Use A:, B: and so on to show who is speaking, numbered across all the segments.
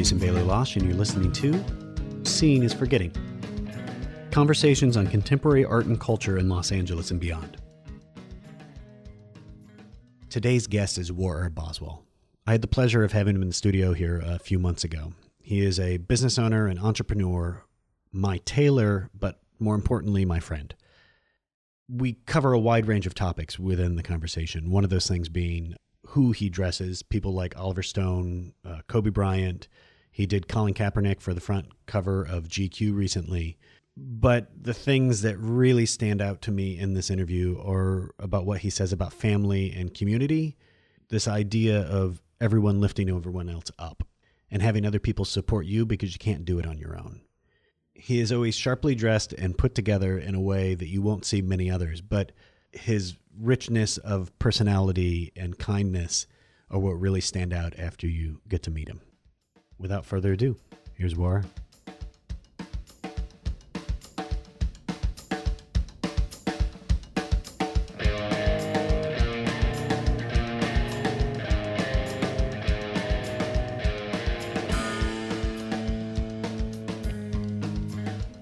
A: Jason Bailey Losh, and you're listening to Seeing is Forgetting Conversations on Contemporary Art and Culture in Los Angeles and Beyond. Today's guest is Waraire Boswell. I had the pleasure of having him in the studio here a few months ago. He is a business owner and entrepreneur, my tailor, but more importantly, my friend. We cover a wide range of topics within the conversation. One of those things being who he dresses, people like Oliver Stone, uh, Kobe Bryant. He did Colin Kaepernick for the front cover of GQ recently. But the things that really stand out to me in this interview are about what he says about family and community, this idea of everyone lifting everyone else up and having other people support you because you can't do it on your own. He is always sharply dressed and put together in a way that you won't see many others, but his richness of personality and kindness are what really stand out after you get to meet him. Without further ado, here's War.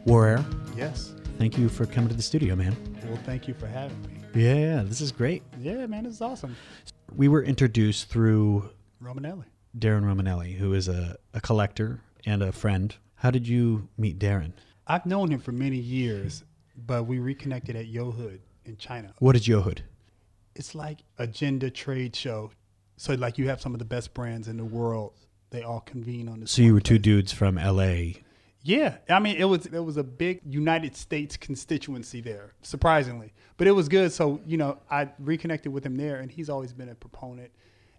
A: Waraire,
B: Yes.
A: thank you for coming to the studio, man.
B: Well, thank you for having me.
A: Yeah, this is great.
B: Yeah, man, this is awesome.
A: We were introduced through
B: Romanelli.
A: Darren Romanelli, who is a, a collector and a friend. How did you meet Darren?
B: I've known him for many years, but we reconnected at Yohood in China.
A: What is Yohood?
B: It's like a gender trade show. So, like, you have some of the best brands in the world. They all convene on this.
A: So you were two dudes from LA.
B: Yeah, I mean, it was it was a big United States constituency there, surprisingly, but it was good. So you know, I reconnected with him there, and he's always been a proponent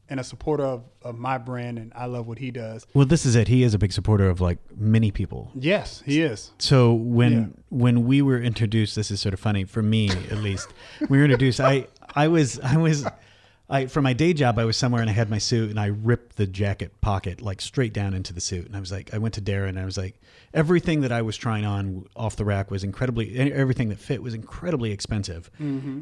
B: and a supporter of, of my brand, and I love what he does.
A: Well, this is it. He is a big supporter of like many people.
B: Yes, he is.
A: So when
B: Yeah.
A: when we were introduced, this is sort of funny for me at least. we were introduced. I I was I was I for my day job I was somewhere and I had my suit and I ripped the jacket pocket like straight down into the suit and I was like I went to Darren and I was like everything that I was trying on off the rack was incredibly everything that fit was incredibly expensive. Mm-hmm.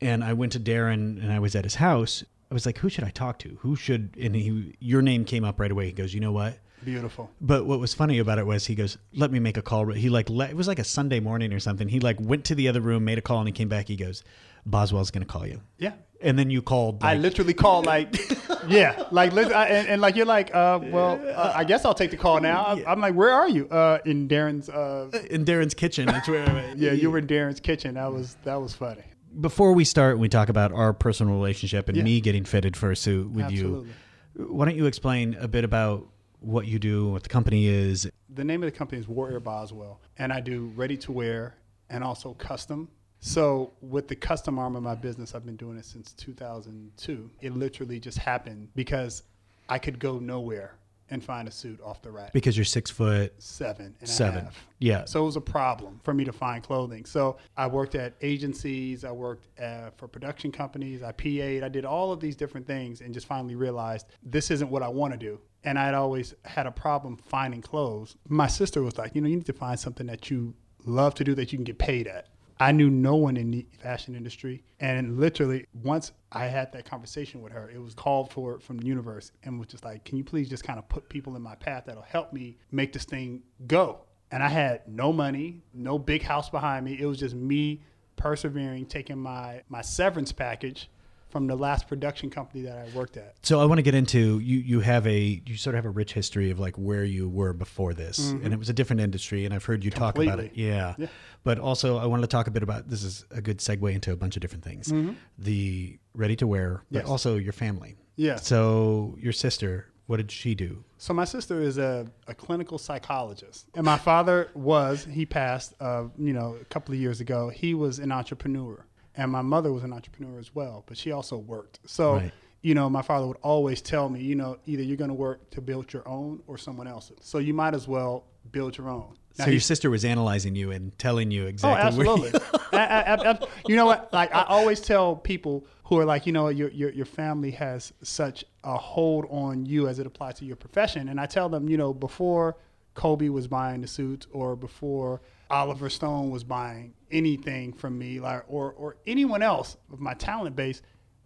A: And I went to Darren and I was at his house. I was like, who should I talk to? Who should? And he, your name came up right away. He goes, you know what?
B: Beautiful.
A: But what was funny about it was he goes, "Let me make a call." He like let, it was like a Sunday morning or something. He like went to the other room, made a call, and he came back. He goes, "Boswell's going to call you."
B: Yeah.
A: And then you called.
B: I literally called like, yeah, like, I, and, and like you're like, uh, well, uh, I guess I'll take the call now. I'm, I'm like, where are you? Uh, in Darren's. Uh,
A: in Darren's kitchen. That's where.
B: yeah, you were in Darren's kitchen. That was that was funny.
A: Before we start, we talk about our personal relationship and
B: Yeah.
A: me getting fitted for a suit with
B: Absolutely.
A: you. Why don't you explain a bit about what you do, and what the company is?
B: The name of the company is Waraire Boswell, and I do ready to wear and also custom. So with the custom arm of my business, I've been doing it since 2002. It literally just happened because I could go nowhere and find a suit off the rack.
A: Because you're six foot
B: seven and a
A: seven.
B: half.
A: Yeah.
B: So it was a problem for me to find clothing. So I worked at agencies, I worked uh, for production companies, I PA'd, I did all of these different things and just finally realized this isn't what I want to do. And I'd always had a problem finding clothes. My sister was like, you know, you need to find something that you love to do that you can get paid at. I knew no one in the fashion industry. And literally, once I had that conversation with her, it was called for from the universe and was just like, can you please just kind of put people in my path that'll help me make this thing go? And I had no money, no big house behind me. It was just me persevering, taking my, my severance package from the last production company that I worked at.
A: So I want to get into you. You have a you sort of have a rich history of like where you were before this, mm-hmm. and it was a different industry. And I've heard you talk about it. Yeah.
B: Yeah.
A: But also, I wanted to talk a bit about this is a good segue into a bunch of different things. The ready to wear, but
B: Yes.
A: also your family.
B: Yeah.
A: So your sister, what did she do?
B: So my sister is a, a clinical psychologist, and my father was. He passed, uh, you know, a couple of years ago. He was an entrepreneur, and my mother was an entrepreneur as well, but she also worked. So,
A: Right.
B: you know, my father would always tell me, you know, either you're going to work to build your own or someone else's. So you might as well build your own. Now,
A: so your sister was analyzing you and telling you
B: Oh,
A: exactly. you-
B: absolutely. I- I- I- you know what? Like I always tell people who are like, you know, your, your your family has such a hold on you as it applies to your profession, and I tell them, you know, before Kobe was buying the suits, or before Oliver Stone was buying anything from me, like or or anyone else of my talent base,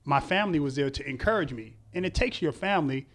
B: my family was there to encourage me, and it takes your family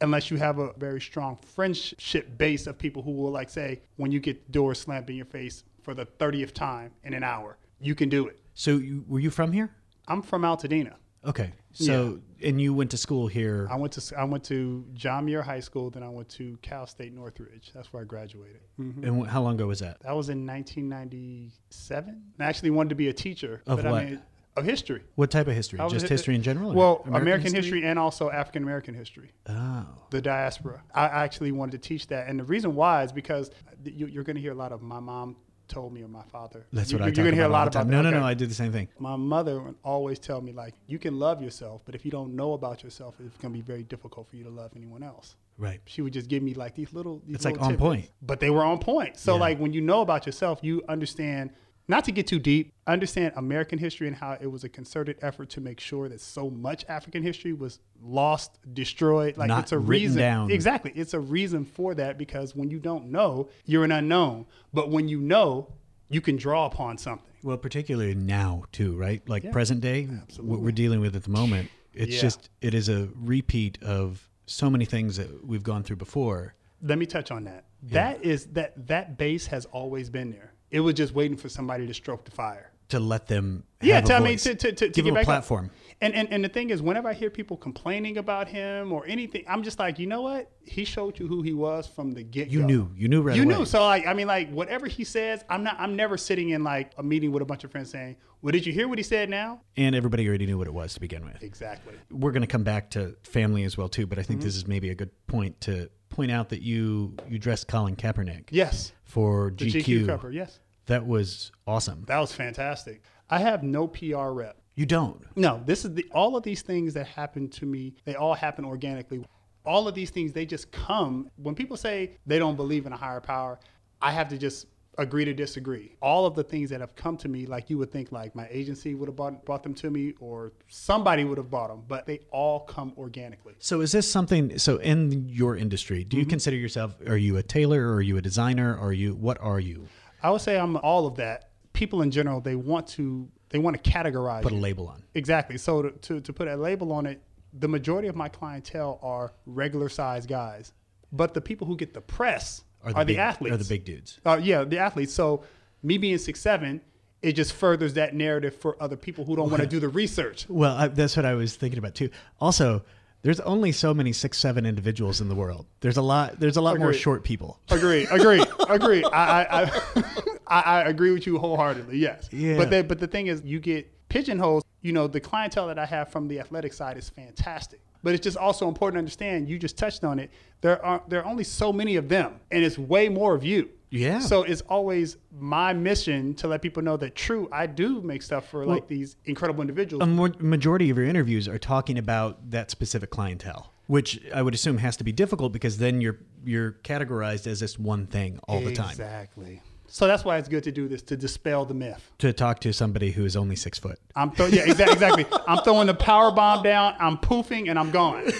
B: unless you have a very strong friendship base of people who will like say when you get the door slammed in your face for the 30th time in an hour you can do it
A: So you, were you from here?
B: i'm from altadena
A: Okay. So and you went to school here.
B: i went to i went to john muir high school then i went to cal state northridge that's where i graduated Mhm.
A: And how long ago was that?
B: that was in 1997 i actually wanted to be a teacher
A: Of
B: but
A: what?
B: i mean of history
A: What type of history?
B: Was
A: Just history in general?
B: well american, history? and also african american history
A: Oh.
B: the diaspora. I actually wanted to teach that, and the reason why is because you, you're going to hear a lot of my mom told me or my father.
A: That's
B: You-
A: what I
B: you're gonna hear a lot about.
A: No, no,
B: okay.
A: no. I did the same thing.
B: My mother would always tell me like, you can love yourself, but if you don't know about yourself, it's going to be very difficult for you to love anyone else.
A: Right.
B: She would just give me like these little. These
A: It's like
B: little
A: on
B: tidbits.
A: point.
B: but they were on point. So
A: Yeah.
B: like when you know about yourself, you understand. Not to get too deep, understand American history and how it was a concerted effort to make sure that so much African history was lost, destroyed. Like
A: Not
B: it's a reason.
A: down.
B: Exactly, it's a reason for that because when you don't know, you're an unknown. But when you know, you can draw upon something.
A: Well, particularly now too, right? Like
B: Yeah.
A: present day, what we're dealing with at the moment. It's
B: Yeah.
A: just it is a repeat of so many things that we've gone through before.
B: Let me touch on that. That is that that base has always been there. It was just waiting for somebody to stroke the fire.
A: To let them
B: Yeah, to, I mean, to, to, to,
A: give them
B: back
A: a
B: up.
A: platform.
B: And, and and the thing is, whenever I hear people complaining about him or anything, I'm just like, you know what? He showed you who he was from the get.
A: You knew, you knew right
B: you
A: away.
B: knew. So like, I mean, like whatever he says, I'm not. I'm never sitting in like a meeting with a bunch of friends saying, "Well, did you hear what he said?" Now,
A: and everybody already knew what it was to begin with.
B: exactly.
A: We're going to come back to family as well too, but I think
B: Mm-hmm.
A: this is maybe a good point to point out that you you dressed Colin Kaepernick
B: Yes,
A: for
B: the
A: GQ.
B: GQ cover. Yes,
A: That was awesome.
B: that was fantastic. I have no PR rep.
A: You don't.
B: No, this is the all of these things that happen to me. They all happen organically. All of these things they just come when people say they don't believe in a higher power. I have to just agree to disagree. All of the things that have come to me, like you would think, like my agency would have bought, brought them to me, or somebody would have bought them, but they all come organically.
A: So is this something? So in your industry, do you
B: Mm-hmm.
A: consider yourself? Are you a tailor? Or are you a designer? Are you what are you?
B: I would say I'm all of that. People in general, they want to they want to categorize.
A: Put a label on.
B: Exactly. So to, to, to put a label on it, the majority of my clientele are regular size guys. But the people who get the press are the,
A: big,
B: athletes.
A: Are the big dudes?
B: Uh, yeah, the athletes. So me being six seven, it just furthers that narrative for other people who don't want to do the research.
A: Well, I, that's what I was thinking about too. Also, there's only so many six seven individuals in the world. There's a lot. There's a lot more short people.
B: Agree, agree, agree. I, I, I, I, I agree with you wholeheartedly. Yes.
A: Yeah.
B: But the, but the thing is, you get pigeonholes. You know, the clientele that I have from the athletic side is fantastic. But it's just also important to understand. You just touched on it. There are there are only so many of them, and it's way more of you.
A: Yeah.
B: So it's always my mission to let people know that true, I do make stuff for like these incredible individuals.
A: A majority of your interviews are talking about that specific clientele, which I would assume has to be difficult because then you're you're categorized as this one thing all the time.
B: Exactly. So that's why it's good to do this to dispel the myth.
A: To talk to somebody who is only six foot.
B: I'm throw- yeah, exactly, exactly. I'm throwing the power bomb down. I'm poofing and I'm gone.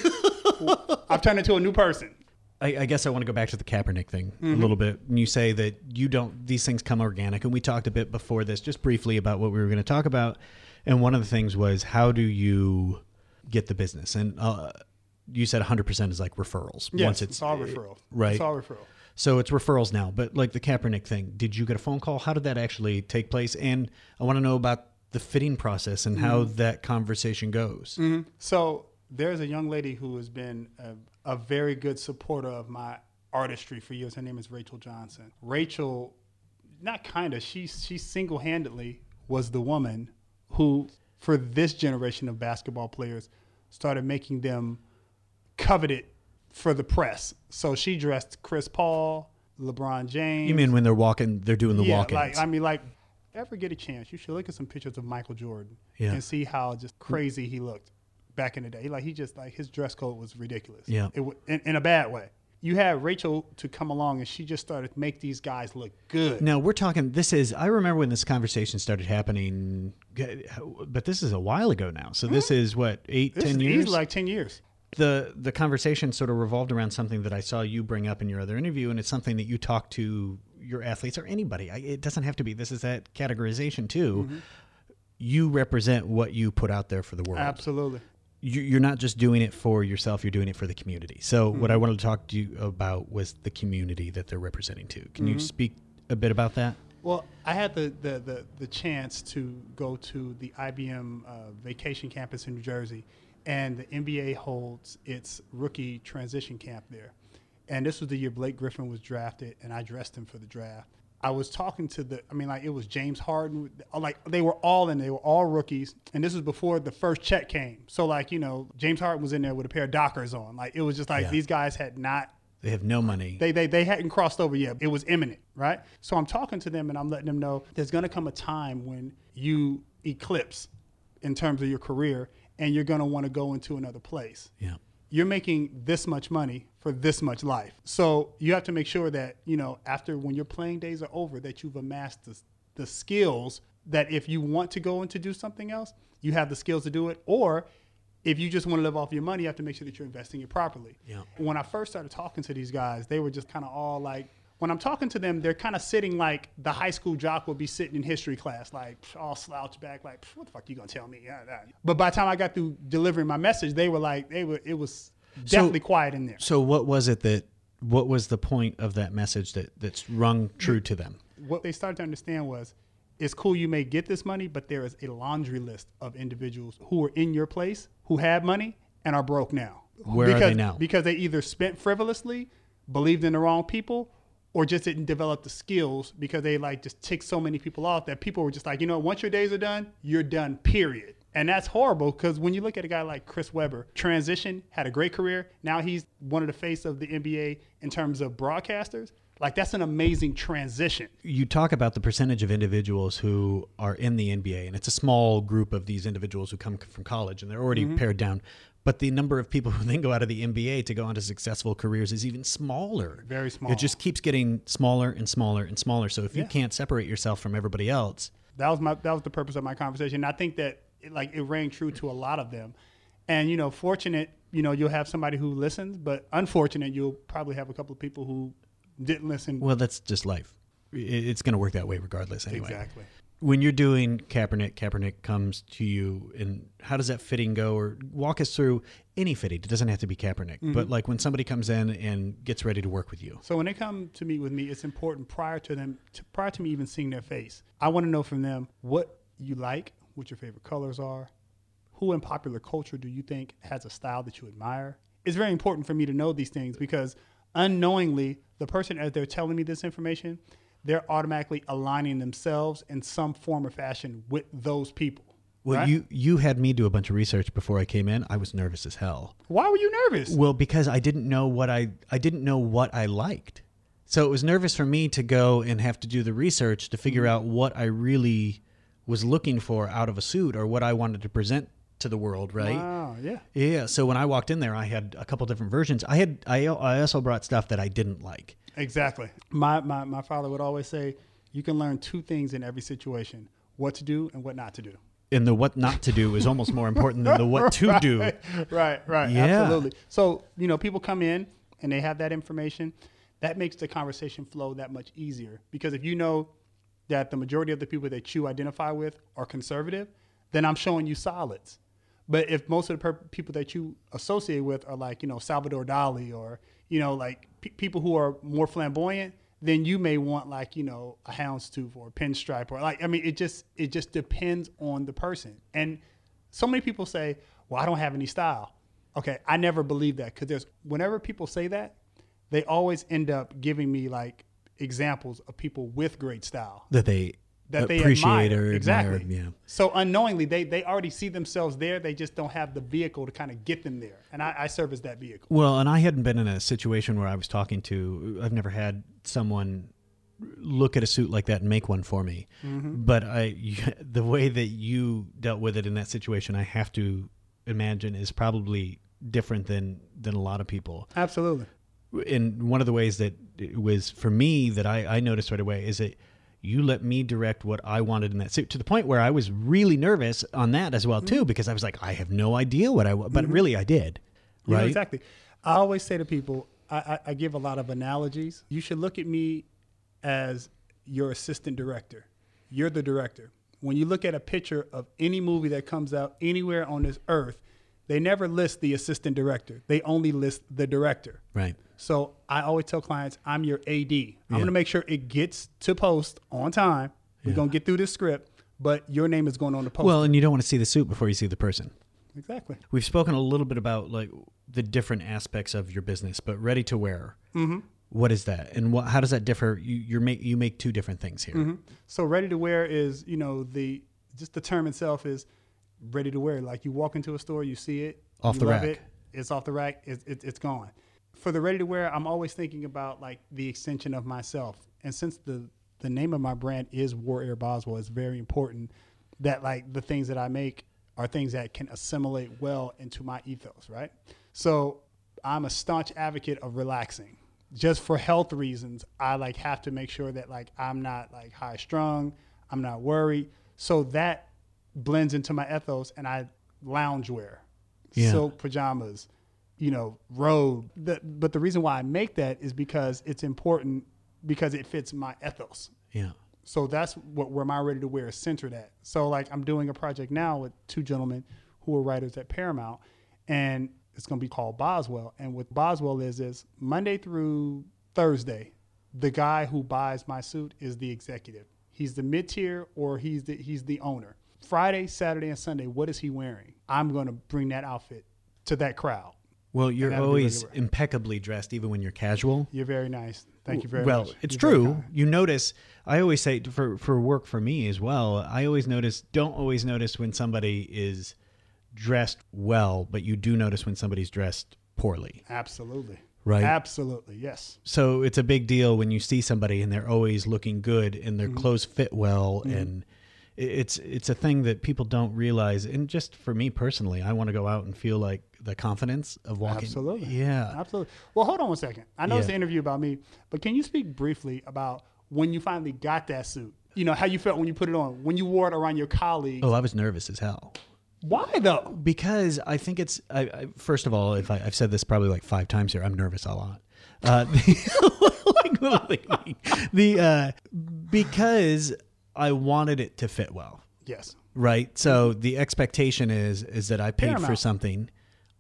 B: I've turned into a new person.
A: I, I guess I want to go back to the Kaepernick thing
B: Mm-hmm.
A: a little bit. And you say that you don't; these things come organic, and we talked a bit before this, just briefly about what we were going to talk about. And one of the things was how do you get the business? And uh, you said 100 percent is like referrals.
B: Yes,
A: once
B: it's, all referral.
A: right.
B: It's all referral.
A: So it's referrals now. But like the Kaepernick thing, did you get a phone call? How did that actually take place? And I want to know about the fitting process and how
B: Mm-hmm.
A: that conversation goes.
B: So there's a young lady who has been a, a very good supporter of my artistry for years. Her name is Rachel Johnson. Rachel, not kind of, she she single handedly was the woman who, for this generation of basketball players, started making them coveted for the press. So she dressed Chris Paul, LeBron James.
A: You mean when they're walking, they're doing the
B: yeah,
A: walk-ins?
B: like I mean, like ever get a chance, you should look at some pictures of Michael Jordan
A: Yeah.
B: and see how just crazy he looked back in the day. Like he just like his dress code was ridiculous.
A: Yeah.
B: it, in, in a bad way. You had Rachel to come along, and she just started to make these guys look good.
A: Now we're talking. This is. I remember when this conversation started happening, but this is a while ago now. So this is what eight,
B: Hmm? This
A: ten
B: is
A: years.
B: like ten years.
A: The the conversation sort of revolved around something that I saw you bring up in your other interview, and it's something that you talk to your athletes or anybody. I, it doesn't have to be. This is that categorization too.
B: Mm-hmm.
A: You represent what you put out there for the world.
B: Absolutely.
A: you- you're not just doing it for yourself; you're doing it for the community. So, what I wanted to talk to you about was the community that they're representing to. Can you speak a bit about that?
B: Well, I had the, the, the, the chance to go to the IBM uh, vacation campus in New Jersey, and the NBA holds its rookie transition camp there. And this was the year Blake Griffin was drafted, and I dressed him for the draft. I was talking to the, I mean, like it was James Harden, like they were all in, they were all rookies, and this was before the first check came. So, like, you know, James Harden was in there with a pair of Dockers on. Like, it was just like
A: Yeah.
B: these guys had not
A: They have no money.
B: they, they, they hadn't crossed over yet. It was imminent, right? So I'm talking to them and I'm letting them know there's going to come a time when you eclipse in terms of your career and you're going to want to go into another place.
A: yeah.
B: You're making this much money for this much life. So you have to make sure that, you know, after when your playing days are over, that you've amassed the, the skills that if you want to go and to do something else, you have the skills to do it. Or if you just want to live off your money, you have to make sure that you're investing it properly.
A: Yeah.
B: When I first started talking to these guys, they were just kind of all like, when I'm talking to them, they're kind of sitting like the high school jock would be sitting in history class, like all slouched back, like what the fuck you gonna tell me? But by the time I got through delivering my message, they were like, they were, it was definitely quiet in there.
A: So, what was it that? What was the point of that message that that's rung true to them?
B: what they started to understand was it's cool you may get this money, but there is a laundry list of individuals who are in your place who have money and are broke now.
A: Where are they now?
B: Because they either spent frivolously, believed in the wrong people, or just didn't develop the skills because they like just ticked so many people off that people were just like, you know, once your days are done, you're done, period. And that's horrible because when you look at a guy like Chris Webber, transition, had a great career. Now he's one of the face of the NBA in terms of broadcasters. Like that's an amazing transition.
A: you talk about the percentage of individuals who are in the NBA, and it's a small group of these individuals who come from college and they're already
B: Mm-hmm.
A: pared down. But the number of people who then go out of the NBA to go on to successful careers is even smaller.
B: Very small.
A: It just keeps getting smaller and smaller and smaller. So if you
B: Yeah.
A: can't separate yourself from everybody else,
B: that was my that was the purpose of my conversation. And I think that it, like it rang true to a lot of them. And you know, fortunate, you know, you'll have somebody who listens, but unfortunate, you'll probably have a couple of people who didn't listen.
A: well, that's just life. It's going to work that way regardless anyway.
B: Exactly.
A: When you're doing Kaepernick, Kaepernick comes to you, and how does that fitting go? Or walk us through any fitting. It doesn't have to be Kaepernick,
B: Mm-hmm.
A: but like when somebody comes in and gets ready to work with you.
B: So when they come to meet with me, it's important prior to them, to, prior to me even seeing their face, I want to know from them what you like, what your favorite colors are, who in popular culture do you think has a style that you admire. It's very important for me to know these things because unknowingly, the person as they're telling me this information, they're automatically aligning themselves in some form or fashion with those people.
A: Well,
B: right?
A: you you had me do a bunch of research before I came in. I was nervous as hell.
B: Why were you nervous?
A: Well, because I didn't know what I I didn't know what I liked. So it was nervous for me to go and have to do the research to figure
B: Mm-hmm.
A: out what I really was looking for out of a suit or what I wanted to present to the world, right?
B: Wow, yeah.
A: Yeah, so when I walked in there, I had a couple different versions. I had I, I also brought stuff that I didn't like.
B: Exactly. My, my my father would always say, you can learn two things in every situation: what to do and what not to do.
A: And the what not to do is almost more important than the what to do.
B: right, right.
A: Yeah.
B: Absolutely. So, you know, people come in and they have that information. That makes the conversation flow that much easier because if you know that the majority of the people that you identify with are conservative, then I'm showing you solids. But if most of the per- people that you associate with are like, you know, Salvador Dali or, you know, like pe- people who are more flamboyant, then you may want like, you know, a houndstooth or a pinstripe or like, I mean, it just, it just depends on the person. And so many people say, well, I don't have any style. Okay. I never believe that because there's, whenever people say that, they always end up giving me like examples of people with great style
A: That they
B: that they
A: appreciate
B: admire.
A: or
B: exactly.
A: admire. Yeah.
B: So unknowingly, they they already see themselves there. They just don't have the vehicle to kind of get them there, and I, I serve as that vehicle.
A: Well, and I hadn't been in a situation where I was talking to. I've never had someone look at a suit like that and make one for me. Mm-hmm. But I, the way that you dealt with it in that situation, I have to imagine is probably different than than a lot of people.
B: Absolutely.
A: And one of the ways that it was for me that I, I noticed right away is that you let me direct what I wanted in that suit to the point where I was really nervous on that as well too mm-hmm. because I was like I have no idea what I want, but mm-hmm. really I did. Right?
B: exactly. I always say to people, I, I, I give a lot of analogies. You should look at me as your assistant director. You're the director. When you look at a picture of any movie that comes out anywhere on this earth, they never list the assistant director. They only list the director.
A: Right.
B: So I always tell clients, I'm your AD. I'm
A: Yeah.
B: going to make sure it gets to post on time. We're
A: Yeah.
B: going to get through this script, but your name is going on the post.
A: Well, and you don't want to see the suit before you see the person.
B: exactly.
A: We've spoken a little bit about like the different aspects of your business, but ready to wear.
B: Mm-hmm.
A: What is that, and what, how does that differ? You you're make you make two different things here.
B: Mm-hmm. So ready to wear is, you know, the just the term itself is ready to wear. Like you walk into a store, you see it,
A: Off the rack.
B: it, it's off the rack, it's, it's, it's gone. For the ready to wear, I'm always thinking about like the extension of myself. And since the the name of my brand is Waraire Boswell, it's very important that like the things that I make are things that can assimilate well into my ethos, right? So I'm a staunch advocate of relaxing. Just for health reasons, I like have to make sure that like I'm not like high strung, I'm not worried. So that blends into my ethos and I lounge wear,
A: Yeah.
B: silk pajamas, you know, robe. The, but the reason why I make that is because it's important because it fits my ethos.
A: Yeah.
B: So that's what where my ready to wear is centered at. So like I'm doing a project now with two gentlemen who are writers at Paramount, and it's going to be called Boswell. And what Boswell is is Monday through Thursday, the guy who buys my suit is the executive. He's the mid tier or he's the he's the owner. Friday, Saturday, and Sunday, what is he wearing? I'm going to bring that outfit to that crowd.
A: Well, you're always impeccably dressed, even when you're casual.
B: You're very nice. Thank you very
A: well,
B: much.
A: Well, it's
B: You're
A: true. You notice. I always say for for work for me as well. I always notice. Don't always notice when somebody is dressed well, but you do notice when somebody's dressed poorly.
B: Absolutely.
A: Right.
B: Absolutely. Yes.
A: So it's a big deal when you see somebody and they're always looking good and their mm-hmm. clothes fit well mm-hmm. and i- it's it's a thing that people don't realize and just for me personally I want to go out and feel like the confidence of walking
B: Absolutely.
A: yeah
B: Absolutely. Well, hold on one second. I know it's
A: Yeah.
B: an interview about me, but can you speak briefly about when you finally got that suit? You know, how you felt when you put it on, when you wore it around your colleagues.
A: oh I was nervous as hell
B: Why though?
A: because I think it's I, I first of all if I, I've said this probably like five times here I'm nervous a lot uh, like, the uh, because I wanted it to fit well
B: Yes.
A: right so the expectation is is that I paid for something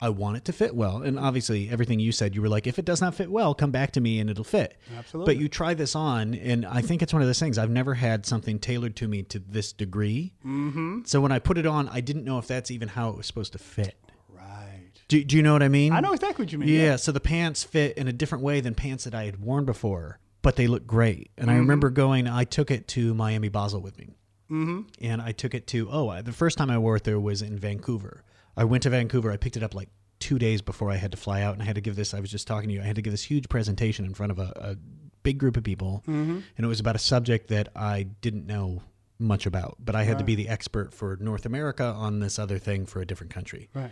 A: I want it to fit well and obviously everything you said you were like if it does not fit well come back to me and it'll fit
B: Absolutely.
A: but you try this on and I think it's one of those things I've never had something tailored to me to this degree mm-hmm. so when I put it on I didn't know if that's even how it was supposed to fit
B: Right.
A: do, do you know what I mean?
B: I know exactly what you mean.
A: Yeah, so the pants fit in a different way than pants that I had worn before, but they look great. And I
B: Mm-hmm.
A: remember going, I took it to Miami Basel with me. Mm-hmm. And I took it to, oh, I, the first time I wore it there was in Vancouver. I went to Vancouver. I picked it up like two days before I had to fly out. And I had to give this, I was just talking to you, I had to give this huge presentation in front of a, a big group of people.
B: Mm-hmm.
A: And it was about a subject that I didn't know much about, but I had to be the expert for North America on this other thing for a different country
B: Right.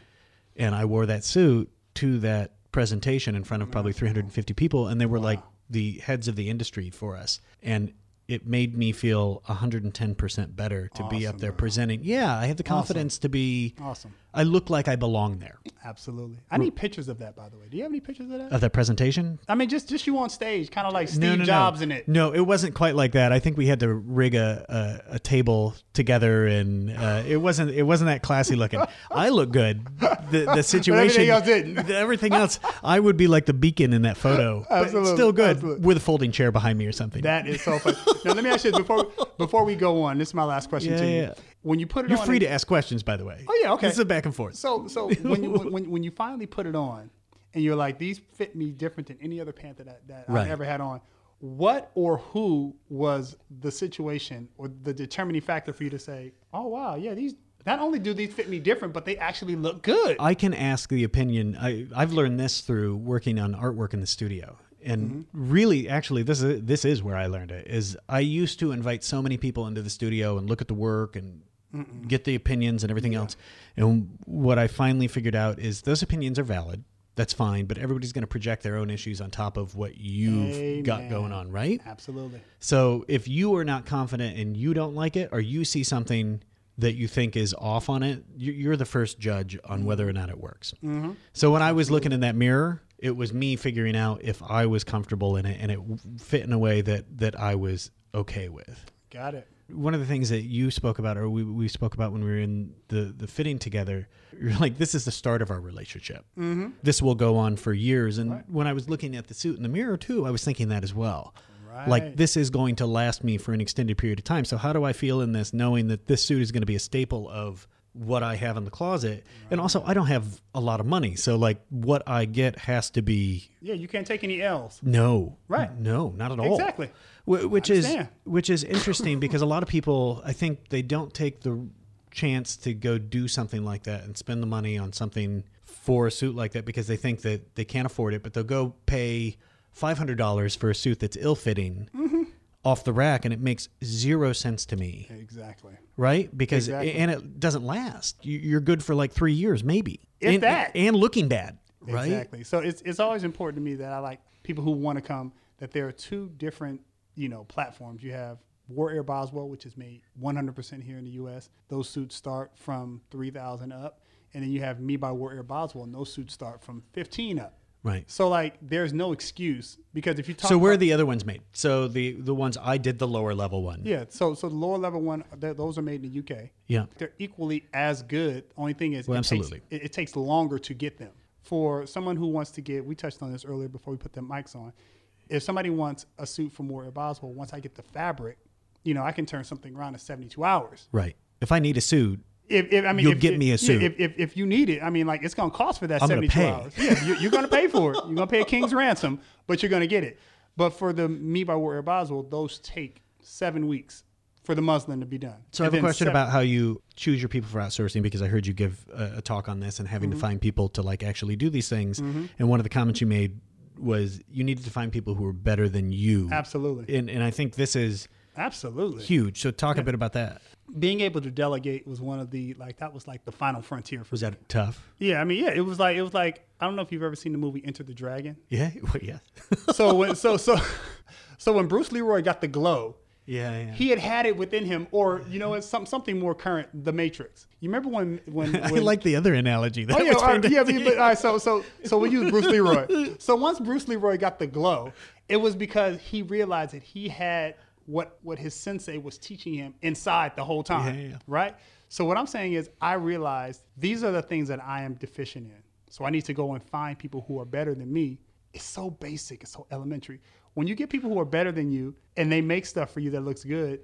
A: and I wore that suit to that presentation in front of probably 350 people, and they were like the heads of the industry for us, and it made me feel 110% better to be up there
B: bro.
A: presenting. Yeah, I had the confidence to be.
B: Awesome.
A: I look like I belong there.
B: Absolutely. I need pictures of that, by the way. Do you have any pictures of that?
A: Of that presentation,
B: I mean, just just you on stage, kind of like Steve
A: no, no,
B: Jobs
A: no.
B: in it.
A: No, it wasn't quite like that. I think we had to rig a, a, a table together, and uh, it wasn't it wasn't that classy looking. I look good. The, the situation,
B: else didn't.
A: everything else, I would be like the beacon in that photo.
B: Absolutely,
A: still good
B: absolutely.
A: with a folding chair behind me or something.
B: That is so funny. now let me ask you this before before we go on. This is my last question
A: Yeah,
B: to you.
A: yeah.
B: When you put it
A: You're
B: on,
A: free to ask questions, by the way.
B: Oh, yeah, okay.
A: This is a back and forth.
B: So so when you when, when you finally put it on and you're like these fit me different than any other pant that, I, that
A: Right.
B: I've ever had on, what or who was the situation or the determining factor for you to say, oh wow, yeah, these not only do these fit me different, but they actually look good.
A: I can ask the opinion. I, I've learned this through working on artwork in the studio. And mm-hmm. really, actually, this is this is where I learned it. Is I used to invite so many people into the studio and look at the work and get the opinions and everything else. And what I finally figured out is those opinions are valid. That's fine, but everybody's going to project their own issues on top of what you've got going on, right?
B: Absolutely.
A: So if you are not confident and you don't like it, or you see something that you think is off on it, you- you're the first judge on whether or not it works. Mm-hmm. So when I was looking in that mirror, it was me figuring out if I was comfortable in it and it fit in a way that that I was okay with.
B: Got it.
A: One of the things that you spoke about, or we, we spoke about when we were in the, the fitting together, you're like, this is the start of our relationship. Mm-hmm. This will go on for years. And when I was looking at the suit in the mirror, too, I was thinking that as well.
B: Right.
A: Like, this is going to last me for an extended period of time. So, how do I feel in this, knowing that this suit is going to be a staple of what I have in the closet? And also, I don't have a lot of money. So, like, what I get has to be
B: Yeah, you can't take any L's.
A: no,
B: Right.
A: No, not at all.
B: Exactly.
A: Wh- Which is which is interesting because a lot of people, I think, they don't take the chance to go do something like that and spend the money on something for a suit like that because they think that they can't afford it, but they'll go pay five hundred dollars for a suit that's ill fitting
B: Mm-hmm.
A: off the rack, and it makes zero sense to me,
B: Exactly.
A: right? Because
B: Exactly.
A: and it doesn't last. You- You're good for like three years, maybe,
B: If
A: and,
B: that.
A: and looking bad, right?
B: Exactly. So it's it's always important to me that I like people who want to come that there are two different, you know, platforms. You have Waraire Boswell, which is made 100% here in the U.S. Those suits start from 3,000 up, and then you have Me by Waraire Boswell, and those suits start from 15 up.
A: Right.
B: So like, there's no excuse because if you talk.
A: So where are the other ones made? So the the ones I did the lower level one.
B: yeah. So so the lower level one, th- those are made in the UK.
A: Yeah.
B: they're equally as good. Only thing is,
A: Well,
B: it
A: absolutely.
B: Takes, it, it takes longer to get them. For someone who wants to get, we touched on this earlier before we put the mics on. If somebody wants a suit from Waraire Boswell, once I get the fabric, you know, I can turn something around in 72 hours.
A: Right. If I need a suit,
B: If, if I mean,
A: You'll
B: if,
A: get
B: if-
A: me a suit.
B: If, if, if you need it, I mean, like it's going to cost for that
A: I'm gonna
B: 72
A: pay.
B: hours. Yeah, you, you're going to pay for it. You're going to pay a king's ransom, but you're going to get it. But for the Me by Waraire Boswell, those take seven weeks for the muslin to be done.
A: so I have a question
B: seven-
A: about how you choose your people for outsourcing because I heard you give a, a talk on this and having
B: Mm-hmm.
A: to find people to like actually do these things. And one of the comments you made was you needed to find people who were better than you.
B: Absolutely.
A: And and I think this is
B: Absolutely.
A: huge. So talk a bit about that.
B: Being able to delegate was one of the like that was like the final frontier for
A: Was that tough?
B: Yeah, I mean, yeah, it was like it was like I don't know if you've ever seen the movie Enter the Dragon.
A: Yeah. Well, yeah.
B: So when so so so when Bruce Leroy got the glow,
A: yeah. Yeah.
B: he had had it within him, or you know, it's some, something more current, The Matrix. You remember when when,
A: I like the other analogy. That
B: Oh yeah, all right, yeah, but, all right. So so so we use Bruce Leroy. So once Bruce Leroy got the glow, it was because he realized that he had what what his sensei was teaching him inside the whole time.
A: Yeah, yeah.
B: Right. So what I'm saying is, I realized these are the things that I am deficient in. So I need to go and find people who are better than me. It's so basic. It's so elementary. When you get people who are better than you and they make stuff for you that looks good,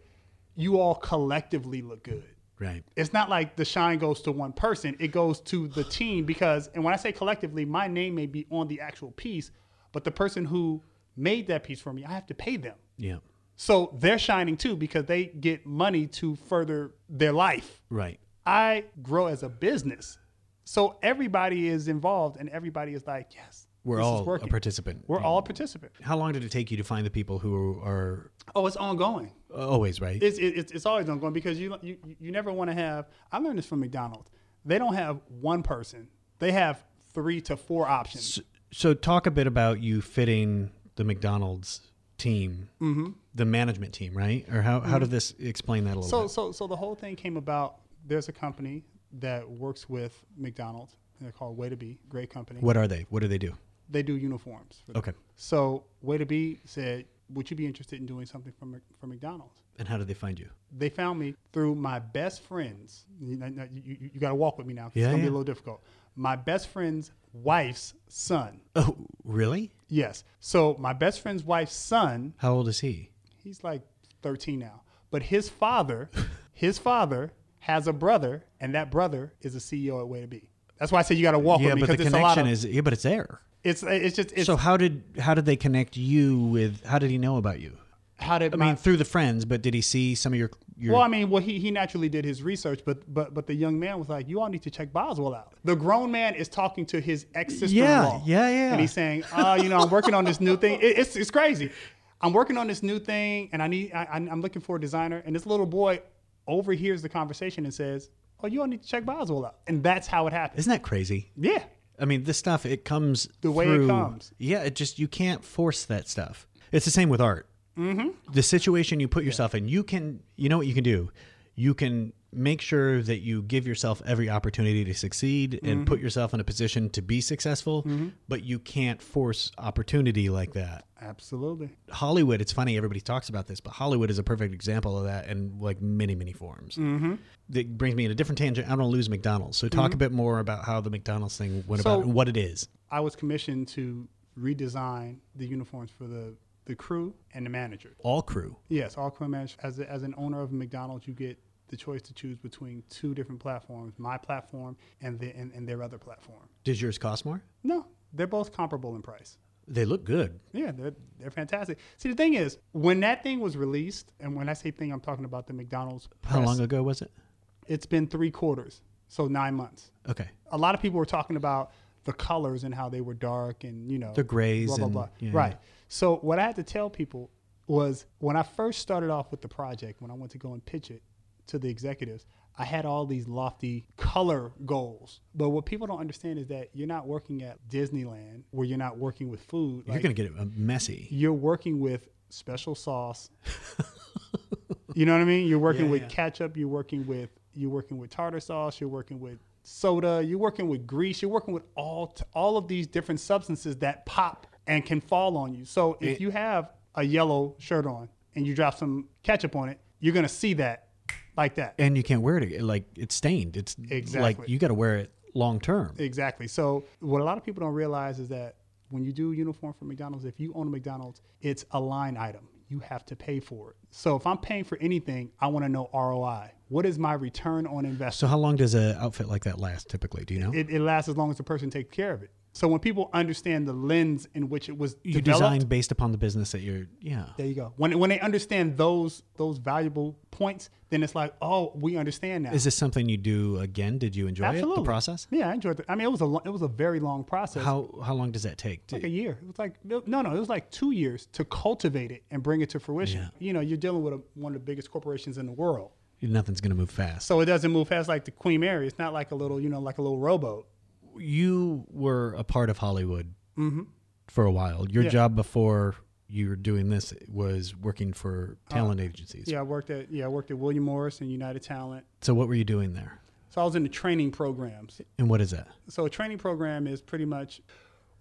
B: you all collectively look good
A: Right.
B: it's not like the shine goes to one person it goes to the team because and when i say collectively my name may be on the actual piece but the person who made that piece for me i have to pay them
A: Yeah.
B: so they're shining too because they get money to further their life
A: Right.
B: i grow as a business so everybody is involved and everybody is like yes
A: We're
B: this is
A: all a participant.
B: we're all a participant
A: How long did it take you to find the people who are
B: oh it's ongoing
A: always right?
B: it's, it's, it's always ongoing because you, you, you never want to have, I learned this from McDonald's. They don't have one person. They have three to four options.
A: So talk a bit about you fitting the McDonald's team,
B: Mm-hmm.
A: the management team, right? Or how, how did this explain that a little
B: So,
A: bit?
B: so, so the whole thing came about. There's a company that works with McDonald's. They're called Way to Be, great company.
A: What are they? What do they do?
B: They do uniforms. For them.
A: Okay.
B: So Way to Be said, would you be interested in doing something for, Mc- for McDonald's?
A: And how did they find you?
B: They found me through my best friend's. You, you, you, got to walk with me now.
A: Yeah,
B: it's gonna be a little difficult. My best friend's wife's son.
A: Oh, really?
B: Yes. So my best friend's wife's son,
A: How old is he?
B: he's like 13 now. But his father, his father has a brother, and that brother is a CEO at Way to Be. That's why I said you got to walk
A: yeah,
B: with me
A: but the
B: because lot
A: connection
B: of.
A: is yeah, but it's there.
B: It's it's just it's
A: so how did how did they connect you with? How did he know about you?
B: how did
A: I
B: my,
A: mean, through the friends, but did he see some of your your?
B: Well, I mean, well, he, he naturally did his research, but but but the young man was like, "You all need to check Boswell out." The grown man is talking to his ex sister in law.
A: Yeah, yeah, yeah.
B: And he's saying, "Uh, you know, I'm working on this new thing. It, it's it's crazy. I'm working on this new thing, and I need I, I'm looking for a designer." And this little boy overhears the conversation and says, "Oh, you all need to check Boswell out." And that's how it happened.
A: Isn't that crazy?
B: Yeah.
A: I mean, this stuff it comes
B: The way it comes.
A: Yeah, it just you can't force that stuff. It's the same with art. Mm-hmm. The situation you put yourself in, you can. You know what you can do. You can make sure that you give yourself every opportunity to succeed and mm-hmm. put yourself in a position to be successful, mm-hmm. but you can't force opportunity like that.
B: Absolutely.
A: Hollywood, it's funny, everybody talks about this, but Hollywood is a perfect example of that in like many, many forms. Mm-hmm. That brings me in a different tangent. I don't want to lose McDonald's. So, talk mm-hmm. a bit more about how the McDonald's thing went
B: So-
A: about and what it is.
B: I was commissioned to redesign the uniforms for the, the crew and the manager.
A: All crew.
B: Yes, all crew managers. As, a, as an owner of McDonald's, you get the choice to choose between two different platforms my platform and, the, and, and their other platform.
A: Does yours cost more?
B: No, they're both comparable in price.
A: They look good.
B: Yeah, they're, they're fantastic. See, the thing is, when that thing was released, and when I say thing, I'm talking about the McDonald's.
A: How long ago was it?
B: It's been three quarters, so nine months.
A: Okay.
B: A lot of people were talking about the colors and how they were dark and, you know,
A: The grays
B: blah, blah,
A: and-
B: blah.
A: yeah,
B: right. So, what I had to tell people was when I first started off with the project, when I went to go and pitch it to the executives, I had all these lofty color goals. But what people don't understand is that you're not working at Disneyland where you're not working with food.
A: You're
B: Like,
A: going to get it messy.
B: you're working with special sauce. you know what I mean? You're working
A: Yeah,
B: with
A: yeah.
B: ketchup. You're working with you're working with tartar sauce. You're working with soda. You're working with grease. You're working with all t- all of these different substances that pop and can fall on you. So if
A: It-
B: you have a yellow shirt on and you drop some ketchup on it, you're gonna see that like that.
A: And you can't wear it. Like, it's stained. It's
B: Exactly.
A: like you got to wear it long term.
B: Exactly. So what a lot of people don't realize is that when you do a uniform for McDonald's, if you own a McDonald's, it's a line item. You have to pay for it. So if I'm paying for anything, I want to know ROI. What is my return on investment?
A: So, how long does an outfit like that last typically? Do you know?
B: it, it lasts as long as the person takes care of it. So when people understand the lens in which it was
A: you
B: developed,
A: design based upon the business that you're, yeah.
B: there you go. When when they understand those those valuable points, then it's like, oh, we understand now.
A: Is this something you do again? Did you enjoy it,
B: Absolutely.
A: the process?
B: Yeah, I enjoyed it. I mean, it was a lo- it was a very long process.
A: How how long does that take?
B: like a year. It was like no, no, it was like two years to cultivate it and bring it to fruition.
A: Yeah.
B: You know, you're dealing with a, one of the biggest corporations in the world,
A: Nothing's going to move fast.
B: so it doesn't move fast like the Queen Mary. It's not like a little, you know, like a little rowboat.
A: You were a part of Hollywood for a while. Your
B: Mm-hmm. Yeah.
A: job before you were doing this was working for talent agencies.
B: Uh, Yeah, I worked at yeah, I worked at William Morris and United Talent.
A: So what were you doing there?
B: So I was in the training programs.
A: And what is that?
B: So a training program is pretty much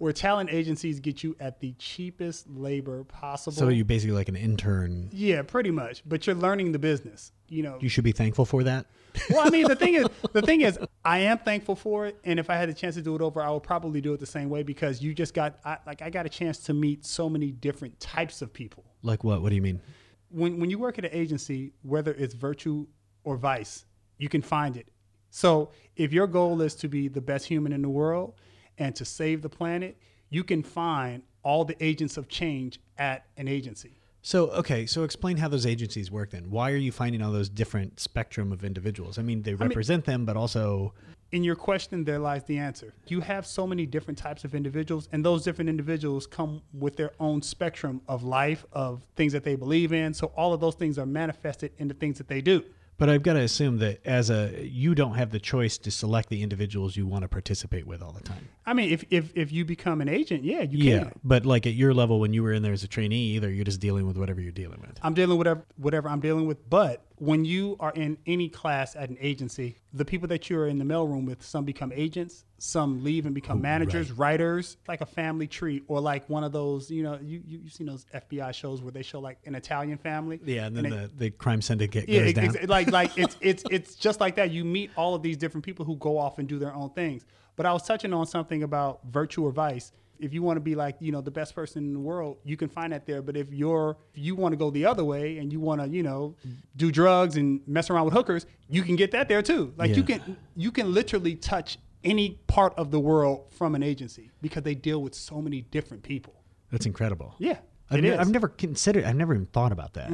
B: where talent agencies get you at the cheapest labor possible.
A: So you basically like an intern.
B: yeah, pretty much. But you're learning the business. You know,
A: You should be thankful for that.
B: well, I mean, the thing is, the thing is, I am thankful for it, and if I had the chance to do it over, I would probably do it the same way because you just got, I, like, I got a chance to meet so many different types of people.
A: Like what? What do you mean?
B: When when you work at an agency, whether it's virtue or vice, you can find it. So if your goal is to be the best human in the world and to save the planet, you can find all the agents of change at an agency.
A: So okay, so explain how those agencies work then. Why are you finding all those different spectrum of individuals? I mean, they represent them, but also
B: in your question, there lies the answer. You have so many different types of individuals, and those different individuals come with their own spectrum of life, of things that they believe in. So all of those things are manifested in the things that they do.
A: But I've got to assume that as a you don't have the choice to select the individuals you want to participate with all the time.
B: I mean, if if, if you become an agent, yeah, you
A: Yeah,
B: can.
A: but like at your level when you were in there as a trainee, either you're just dealing with whatever you're dealing with.
B: I'm dealing with whatever, whatever I'm dealing with. But when you are in any class at an agency, the people that you're in the mailroom with, some become agents, some leave and become managers, writers, like a family tree, or like one of those, you know, you, you you've seen those FBI shows where they show like an Italian family.
A: Yeah, and then
B: they-
A: the, the crime syndicate
B: yeah,
A: goes down.
B: like like it's it's it's just like that. You meet all of these different people who go off and do their own things. But I was touching on something about virtue or vice. If you want to be like you know the best person in the world, you can find that there. But if you're if you want to go the other way and you want to you know do drugs and mess around with hookers, you can get that there too. Like you can you can literally touch any part of the world from an agency because they deal with so many different people.
A: That's incredible.
B: Yeah,
A: I've, ne-.
B: Mm-hmm.
A: I've never considered. I've never even thought about that.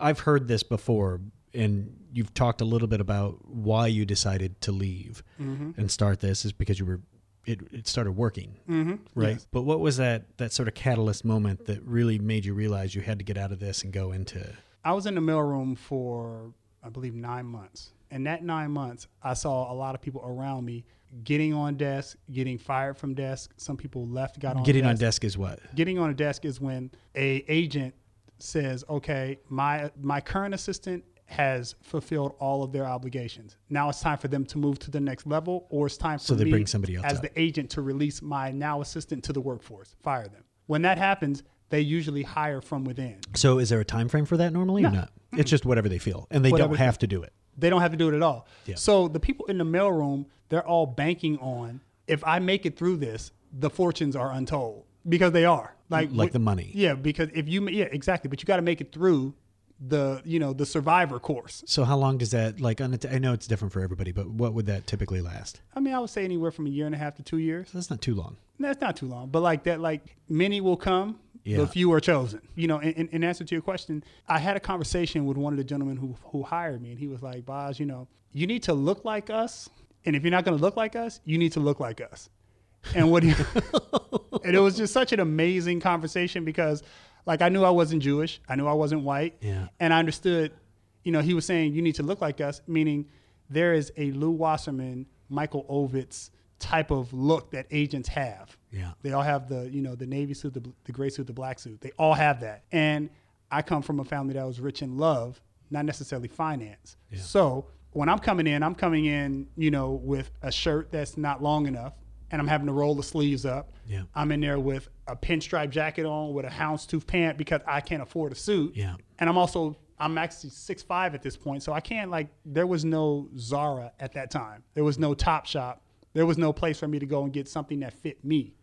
A: I've heard this before, and you've talked a little bit about why you decided to leave
B: Mm-hmm.
A: and start this is because you were. It, it started working, mm-hmm. right?
B: Yes.
A: But what was that that sort of catalyst moment that really made you realize you had to get out of this and go into?
B: I was in the mailroom for, I believe, nine months. And that nine months, I saw a lot of people around me getting on desk, getting fired from desk. Some people left, got on
A: Getting on
B: desk.
A: desk is what?
B: Getting on a desk is when a agent says, "Okay, my my current assistant has fulfilled all of their obligations. Now it's time for them to move to the next level, or it's time for
A: So they
B: me
A: bring somebody else
B: as
A: up.
B: the agent to release my now assistant to the workforce, fire them. When that happens, they usually hire from within.
A: So is there a time frame for that normally or
B: No.
A: not? It's just whatever they feel, and they
B: Whatever-
A: don't have to do it.
B: They don't have to do it at all.
A: Yeah.
B: So the people in the mailroom, they're all banking on if I make it through this, the fortunes are untold because they are like
A: Like the money.
B: Yeah, because if you yeah exactly, but you got to make it through the you know the survivor course.
A: So how long does that like? On a t- I know it's different for everybody, but what would that typically last?
B: I mean, I would say anywhere from a year and a half to two years.
A: That's not too long.
B: That's not too long, but like that, like many will come,
A: Yeah.
B: but few are chosen. You know, in, in, in answer to your question, I had a conversation with one of the gentlemen who who hired me, and he was like, "Boz, you know, you need to look like us, and if you're not going to look like us, you need to look like us." And what he, and it was just such an amazing conversation because, like, I knew I wasn't Jewish, I knew I wasn't white,
A: Yeah.
B: and I understood. You know, he was saying you need to look like us, meaning there is a Lou Wasserman, Michael Ovitz type of look that agents have.
A: Yeah.
B: They all have the, you know, the navy suit, the, the gray suit, the black suit. They all have that. And I come from a family that was rich in love, not necessarily finance. So when I'm coming in, I'm coming in, you know, with a shirt that's not long enough and I'm having to roll the sleeves up.
A: Yeah.
B: I'm in there with a pinstripe jacket on with a houndstooth pant because I can't afford a suit.
A: Yeah.
B: And I'm also I'm actually six five at this point, so I can't like there was no Zara at that time. There was no Top Shop. There was no place for me to go and get something that fit me.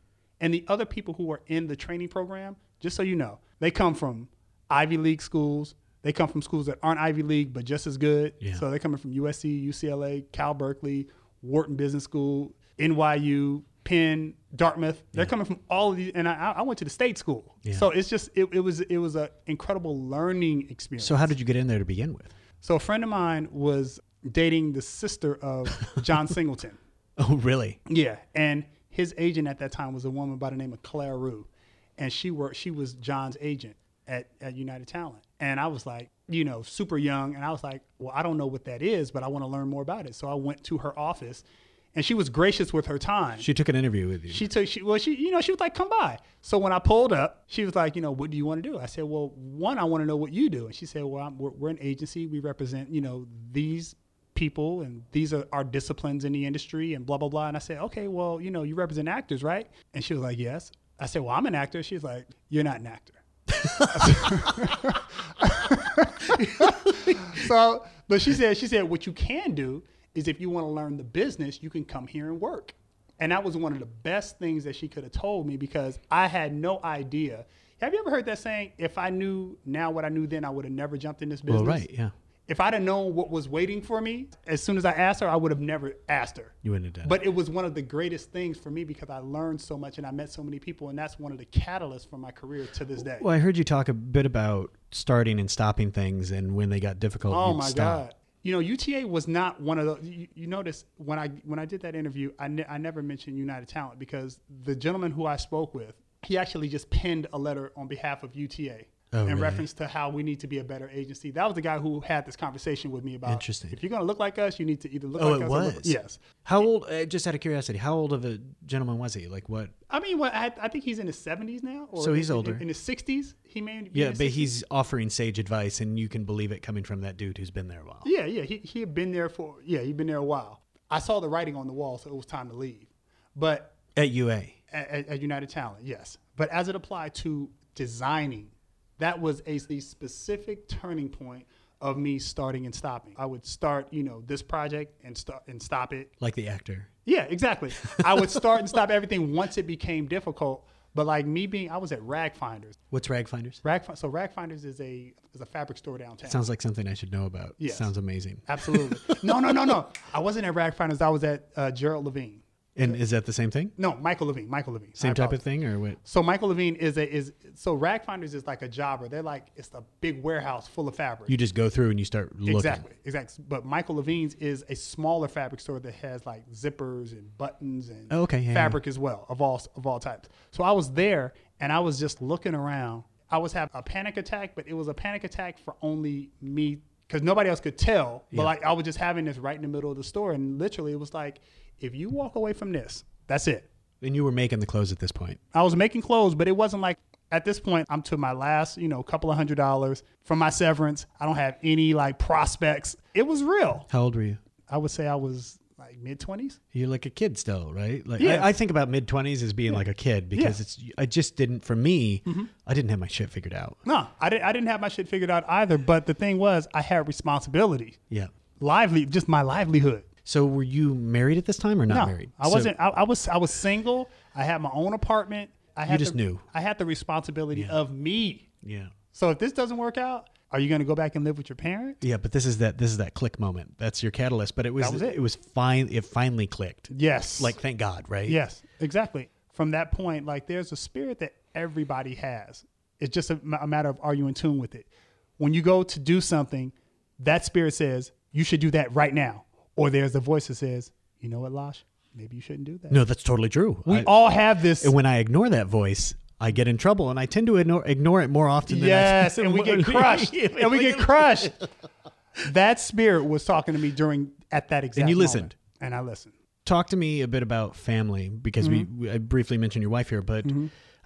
B: And the other people who are in the training program, just so you know, they come from Ivy League schools. They come from schools that aren't Ivy League but just as good.
A: Yeah.
B: So they're coming from USC, UCLA, Cal Berkeley, Wharton Business School, NYU, Penn, Dartmouth. They're coming from all of these, and I, I went to the state school.
A: Yeah.
B: So it's just it, it was it was an incredible learning experience.
A: So how did you get in there to begin with?
B: So a friend of mine was dating the sister of John Singleton.
A: Oh, really?
B: Yeah, and his agent at that time was a woman by the name of Claire Rue, and she worked. She was John's agent at at United Talent, and I was like, you know, super young, and I was like, well, I don't know what that is, but I want to learn more about it. So I went to her office, and she was gracious with her time.
A: She took an interview with you.
B: She took she well she you know she was like come by. So when I pulled up, she was like you know what do you want to do? I said well one I want to know what you do, and she said well I'm, we're, we're an agency we represent you know these people and these are our disciplines in the industry and blah blah blah. And I said okay well you know you represent actors right? And she was like yes. I said well I'm an actor. She's like you're not an actor. so but she said she said what you can do is if you want to learn the business you can come here and work. And that was one of the best things that she could have told me because I had no idea. Have you ever heard that saying, if I knew now what I knew then, I would have never jumped in this business?
A: well, right, yeah.
B: If I'd have known what was waiting for me, as soon as I asked her, I would have never asked her.
A: You wouldn't have done it.
B: But it was one of the greatest things for me because I learned so much and I met so many people. And that's one of the catalysts for my career to this day.
A: Well, I heard you talk a bit about starting and stopping things, and when they got difficult,
B: Oh my
A: stop.
B: God! You know, UTA was not one of those. You, you notice when I when I did that interview, I, ne- I never mentioned United Talent because the gentleman who I spoke with, he actually just penned a letter on behalf of UTA.
A: Oh,
B: in
A: really?
B: reference to how we need to be a better agency. That was the guy who had this conversation with me about.
A: Interesting.
B: If you're going to look like us, you need to either look
A: Oh,
B: like
A: it
B: us. or look-
A: was.
B: yes.
A: How old? Uh, just out of curiosity, how old of a gentleman was he? Like what?
B: I mean, what I, I think he's in his 70s now. Or
A: So he's
B: in-
A: older.
B: In, his 60s, he may. be
A: Yeah, but
B: 60s.
A: he's offering sage advice, and you can believe it coming from that dude who's been there a while.
B: Yeah, yeah. He he had been there for yeah, he'd been there a while. I saw the writing on the wall, so it was time to leave. But
A: At UA.
B: at, at United Talent, yes. But as it applied to designing, that was a, the specific turning point of me starting and stopping. I would start, you know, this project and start and stop it.
A: Like the actor.
B: Yeah, exactly. I would start and stop everything once it became difficult. But like me being, I was at Rag Finders.
A: What's Rag Finders?
B: Rag, so Rag Finders is a is a fabric store downtown.
A: Sounds like something I should know about.
B: Yeah,
A: Sounds amazing.
B: Absolutely. no, no, no, no. I wasn't at Rag Finders. I was at uh, Gerald Levine.
A: And is that the same thing?
B: No, Michael Levine. Michael Levine.
A: Same type of thing, or what?
B: So Michael Levine is a is so Rag Finders is like a jobber. They're like it's a big warehouse full of fabric.
A: You just go through and you start looking.
B: Exactly, exactly. But Michael Levine's is a smaller fabric store that has like zippers and buttons and
A: Oh, okay, yeah,
B: fabric as well of all of all types. So I was there and I was just looking around. I was having a panic attack, but it was a panic attack for only me because nobody else could tell. But
A: Yeah.
B: like I was just having this right in the middle of the store, and literally it was like, if you walk away from this, that's it.
A: And you were making the clothes at this point.
B: I was making clothes, but it wasn't like At this point, I'm to my last, you know, couple of hundred dollars from my severance. I don't have any like prospects. It was real.
A: How old were you?
B: I would say I was like mid 20s.
A: You're like a kid still, right? Like
B: Yeah.
A: I, I think about mid twenties as being like a kid because
B: Yeah.
A: it's. I just didn't. For me, mm-hmm. I didn't have my shit figured out.
B: No, I didn't. I didn't have my shit figured out either. But the thing was, I had responsibility,
A: Yeah.
B: lively, just my livelihood.
A: So were you married at this time or not
B: no,
A: married?
B: I wasn't. I, I was. I was single. I had my own apartment. I had
A: just
B: the,
A: knew.
B: I had the responsibility of me.
A: yeah.
B: So if this doesn't work out, are you going to go back and live with your parents?
A: Yeah, but this is that. This is that click moment. That's your catalyst. But it was.
B: That was it.
A: It was fine. It finally clicked.
B: Yes.
A: Like thank God, right?
B: Yes, exactly. From that point, like there's a spirit that everybody has. It's just a, a matter of are you in tune with it. When you go to do something, that spirit says you should do that right now, or there's a voice that says, you know what, Losh, maybe you shouldn't do that.
A: No, that's totally true.
B: we
A: I-
B: all have this.
A: and when I ignore that voice, I get in trouble, and I tend to ignore, ignore it more often than I-
B: yes, and we get crushed, and we get crushed. That spirit was talking to me during at that exact.
A: And you
B: moment,
A: listened.
B: and I listened.
A: Talk to me a bit about family because we, we I briefly mentioned your wife here, but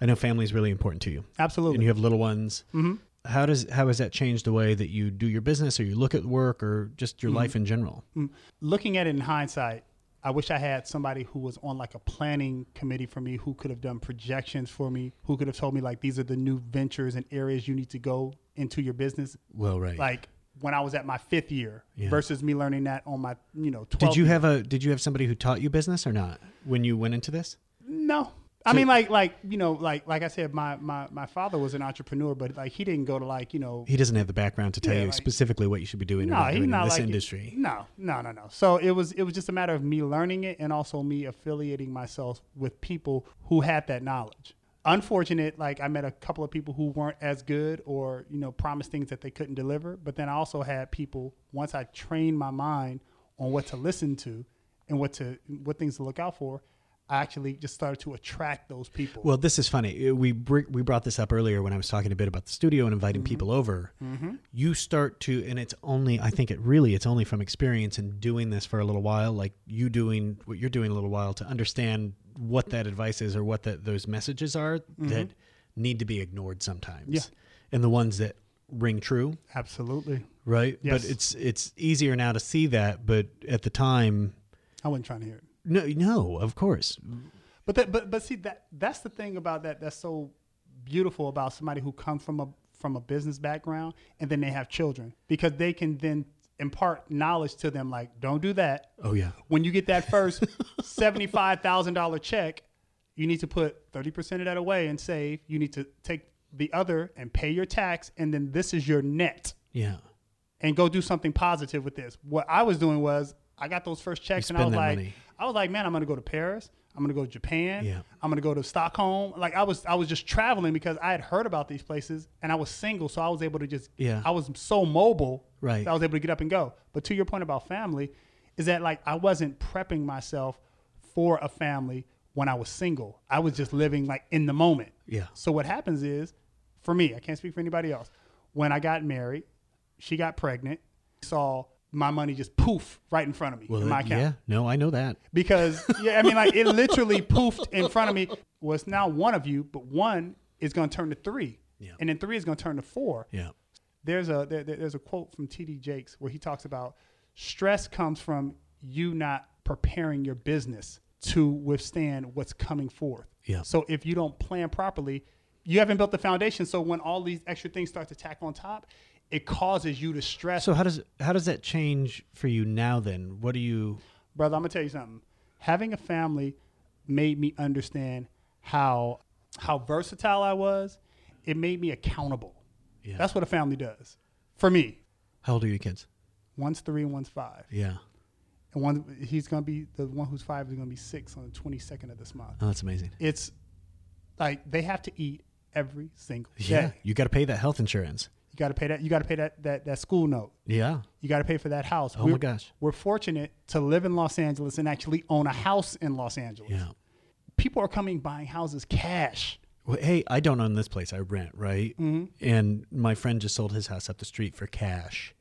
A: I know family is really important to you,
B: Absolutely.
A: and you have little ones. Mm-hmm. How does how has that changed the way that you do your business, or you look at work, or just your mm-hmm. life in general? Mm-hmm.
B: looking at it in hindsight, I wish I had somebody who was on like a planning committee for me, who could have done projections for me, who could have told me like these are the new ventures and areas you need to go into your business.
A: Well, right.
B: Like when I was at my fifth year
A: Yeah.
B: versus me learning that on my you know 12
A: did you have a Did you have somebody who taught you business or not when you went into this?
B: no I mean like like you know like like I said my my my father was an entrepreneur but like he didn't go to like you know
A: He doesn't have the background to tell
B: Yeah,
A: you
B: like-
A: specifically what you should be doing
B: no
A: doing
B: not
A: in this
B: like
A: industry.
B: no no no no. So it was it was just a matter of me learning it and also me affiliating myself with people who had that knowledge. Unfortunate like i met a couple of people who weren't as good or you know promised things that they couldn't deliver but then i also had people once i trained my mind on what to listen to and what to what things to look out for i actually just started to attract those people
A: Well, this is funny. Uh, We br- we brought this up earlier when I was talking a bit about the studio and inviting
B: Mm-hmm.
A: people over. You start to, and it's only I think it really it's only from experience and doing this for a little while, like you doing what you're doing a little while to understand what that advice is or what that those messages are that need to be ignored sometimes.
B: Mm-hmm. Yeah.
A: and the ones that ring true,
B: absolutely
A: right?
B: Yes.
A: But it's it's easier now to see that, but at the time,
B: i wasn't trying to hear it
A: no, no, of course,
B: But that, but but see that that's the thing about that that's so beautiful about somebody who comes from a from a business background and then they have children because they can then impart knowledge to them like don't do that.
A: oh yeah,
B: When you get that first seventy five thousand dollar check, you need to put thirty percent of that away and save. You need to take the other and pay your tax, and then this is your net
A: yeah.
B: and go do something positive with this. What I was doing was I got those first checks and I was like,
A: money.
B: I was like, man, I'm gonna go to Paris. I'm gonna go to Japan.
A: Yeah.
B: I'm gonna go to Stockholm. Like I was, I was just traveling because I had heard about these places and I was single, so I was able to just,
A: Yeah.
B: I was so mobile,
A: Right.
B: that I was able to get up and go. But to your point about family, is that like I wasn't prepping myself for a family when I was single. I was just living like in the moment.
A: Yeah.
B: So what happens is, for me, I can't speak for anybody else. When I got married, she got pregnant. Saw my money just poof right in front of me
A: Well,
B: in my account
A: yeah, no, I know that.
B: because yeah, I mean like it literally poofed in front of me. Well, it's now one of you, but one is going to turn to three,
A: Yeah.
B: and then three is going to turn to four.
A: Yeah.
B: There's a there, there- there's a quote from T.D. Jakes where he talks about stress comes from you not preparing your business to withstand what's coming forth.
A: Yeah.
B: So if you don't plan properly, you haven't built the foundation. So when all these extra things start to tack on top, it causes you to stress.
A: So how does how does that change for you now? Then what do you?
B: brother, I'm gonna tell you something. Having a family made me understand how how versatile I was. It made me accountable.
A: Yeah.
B: That's what a family does for me.
A: How old are your kids?
B: One's three and one's five,
A: Yeah.
B: and one he's gonna be the one who's five is gonna be six on the 22nd of this month.
A: Oh, that's amazing.
B: It's like they have to eat every single
A: Yeah.
B: day.
A: You got to pay that health insurance.
B: You got to pay that. You got to pay that, that that school note.
A: Yeah.
B: You got to pay for that house.
A: Oh my gosh.
B: We're fortunate to live in Los Angeles and actually own a house in Los Angeles.
A: Yeah.
B: People are coming buying houses cash.
A: Well, hey, I don't own this place. I rent, right?
B: Mm-hmm.
A: And my friend just sold his house up the street for cash,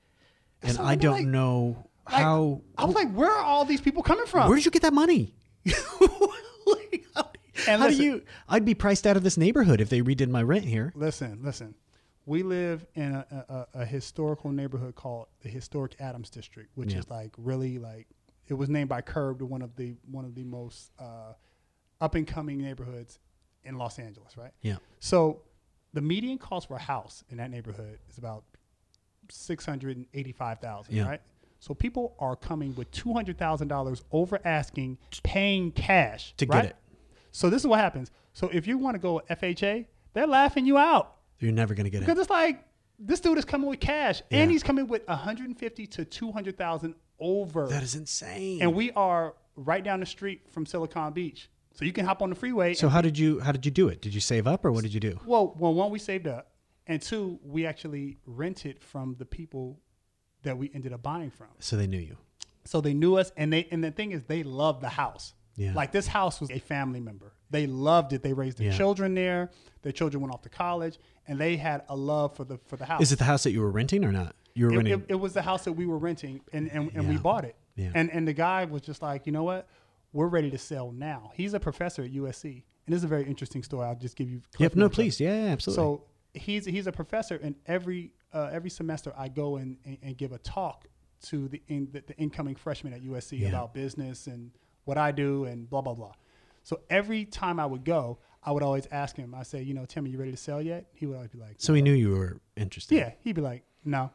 A: and
B: So
A: I don't
B: like-
A: know
B: Like,
A: how.
B: I was like, where are all these people coming from?
A: Where did you get that money? like, how-
B: And
A: How
B: listen-
A: do you? I'd be priced out of this neighborhood if they redid my rent here.
B: Listen, listen. We live in a, a, a historical neighborhood called the Historic Adams District, which
A: Yeah.
B: is like really like it was named by Curbed to one of the one of the most uh, up and coming neighborhoods in Los Angeles, right?
A: Yeah.
B: So the median cost for a house in that neighborhood is about six hundred and eighty-five thousand,
A: Yeah.
B: right? So people are coming with two hundred thousand dollars over asking, paying cash
A: To get it.
B: So this is what happens. So if you want to go FHA, they're laughing you out
A: You're never gonna get
B: because
A: it.
B: Because it's like this dude is coming with cash, and he's coming with one hundred and fifty to two hundred thousand over,
A: That is insane.
B: and we are right down the street from Silicon Beach, so you can hop on the freeway.
A: so how did you? How did you do it? Did you save up or what did you do?
B: Well, well, one we saved up, and two we actually rented from the people that we ended up buying from.
A: So they knew you.
B: So they knew us, and they and the thing is, they loved the house.
A: Yeah.
B: Like this house was a family member. They loved it. They raised their
A: Yeah.
B: children there. Their children went off to college, and they had a love for the for the house.
A: Is it the house that you were renting or not? You were
B: It,
A: renting.
B: it, it was the house that we were renting, and and, and we bought it.
A: Yeah.
B: And and the guy was just like, you know what, we're ready to sell now. He's a professor at USC, and this is a very interesting story. I'll just give you.
A: yep. No,
B: notes of it.
A: please. Yeah, yeah, absolutely.
B: So he's he's a professor, and every uh, every semester I go and, and, and give a talk to the, in, the the incoming freshmen at USC
A: Yeah.
B: about business and what I do and blah blah blah. So every time I would go, I would always ask him. I say, you know, Tim, are you ready to sell yet? He would always be like,
A: so he knew you were interested.
B: yeah. He'd be like, no.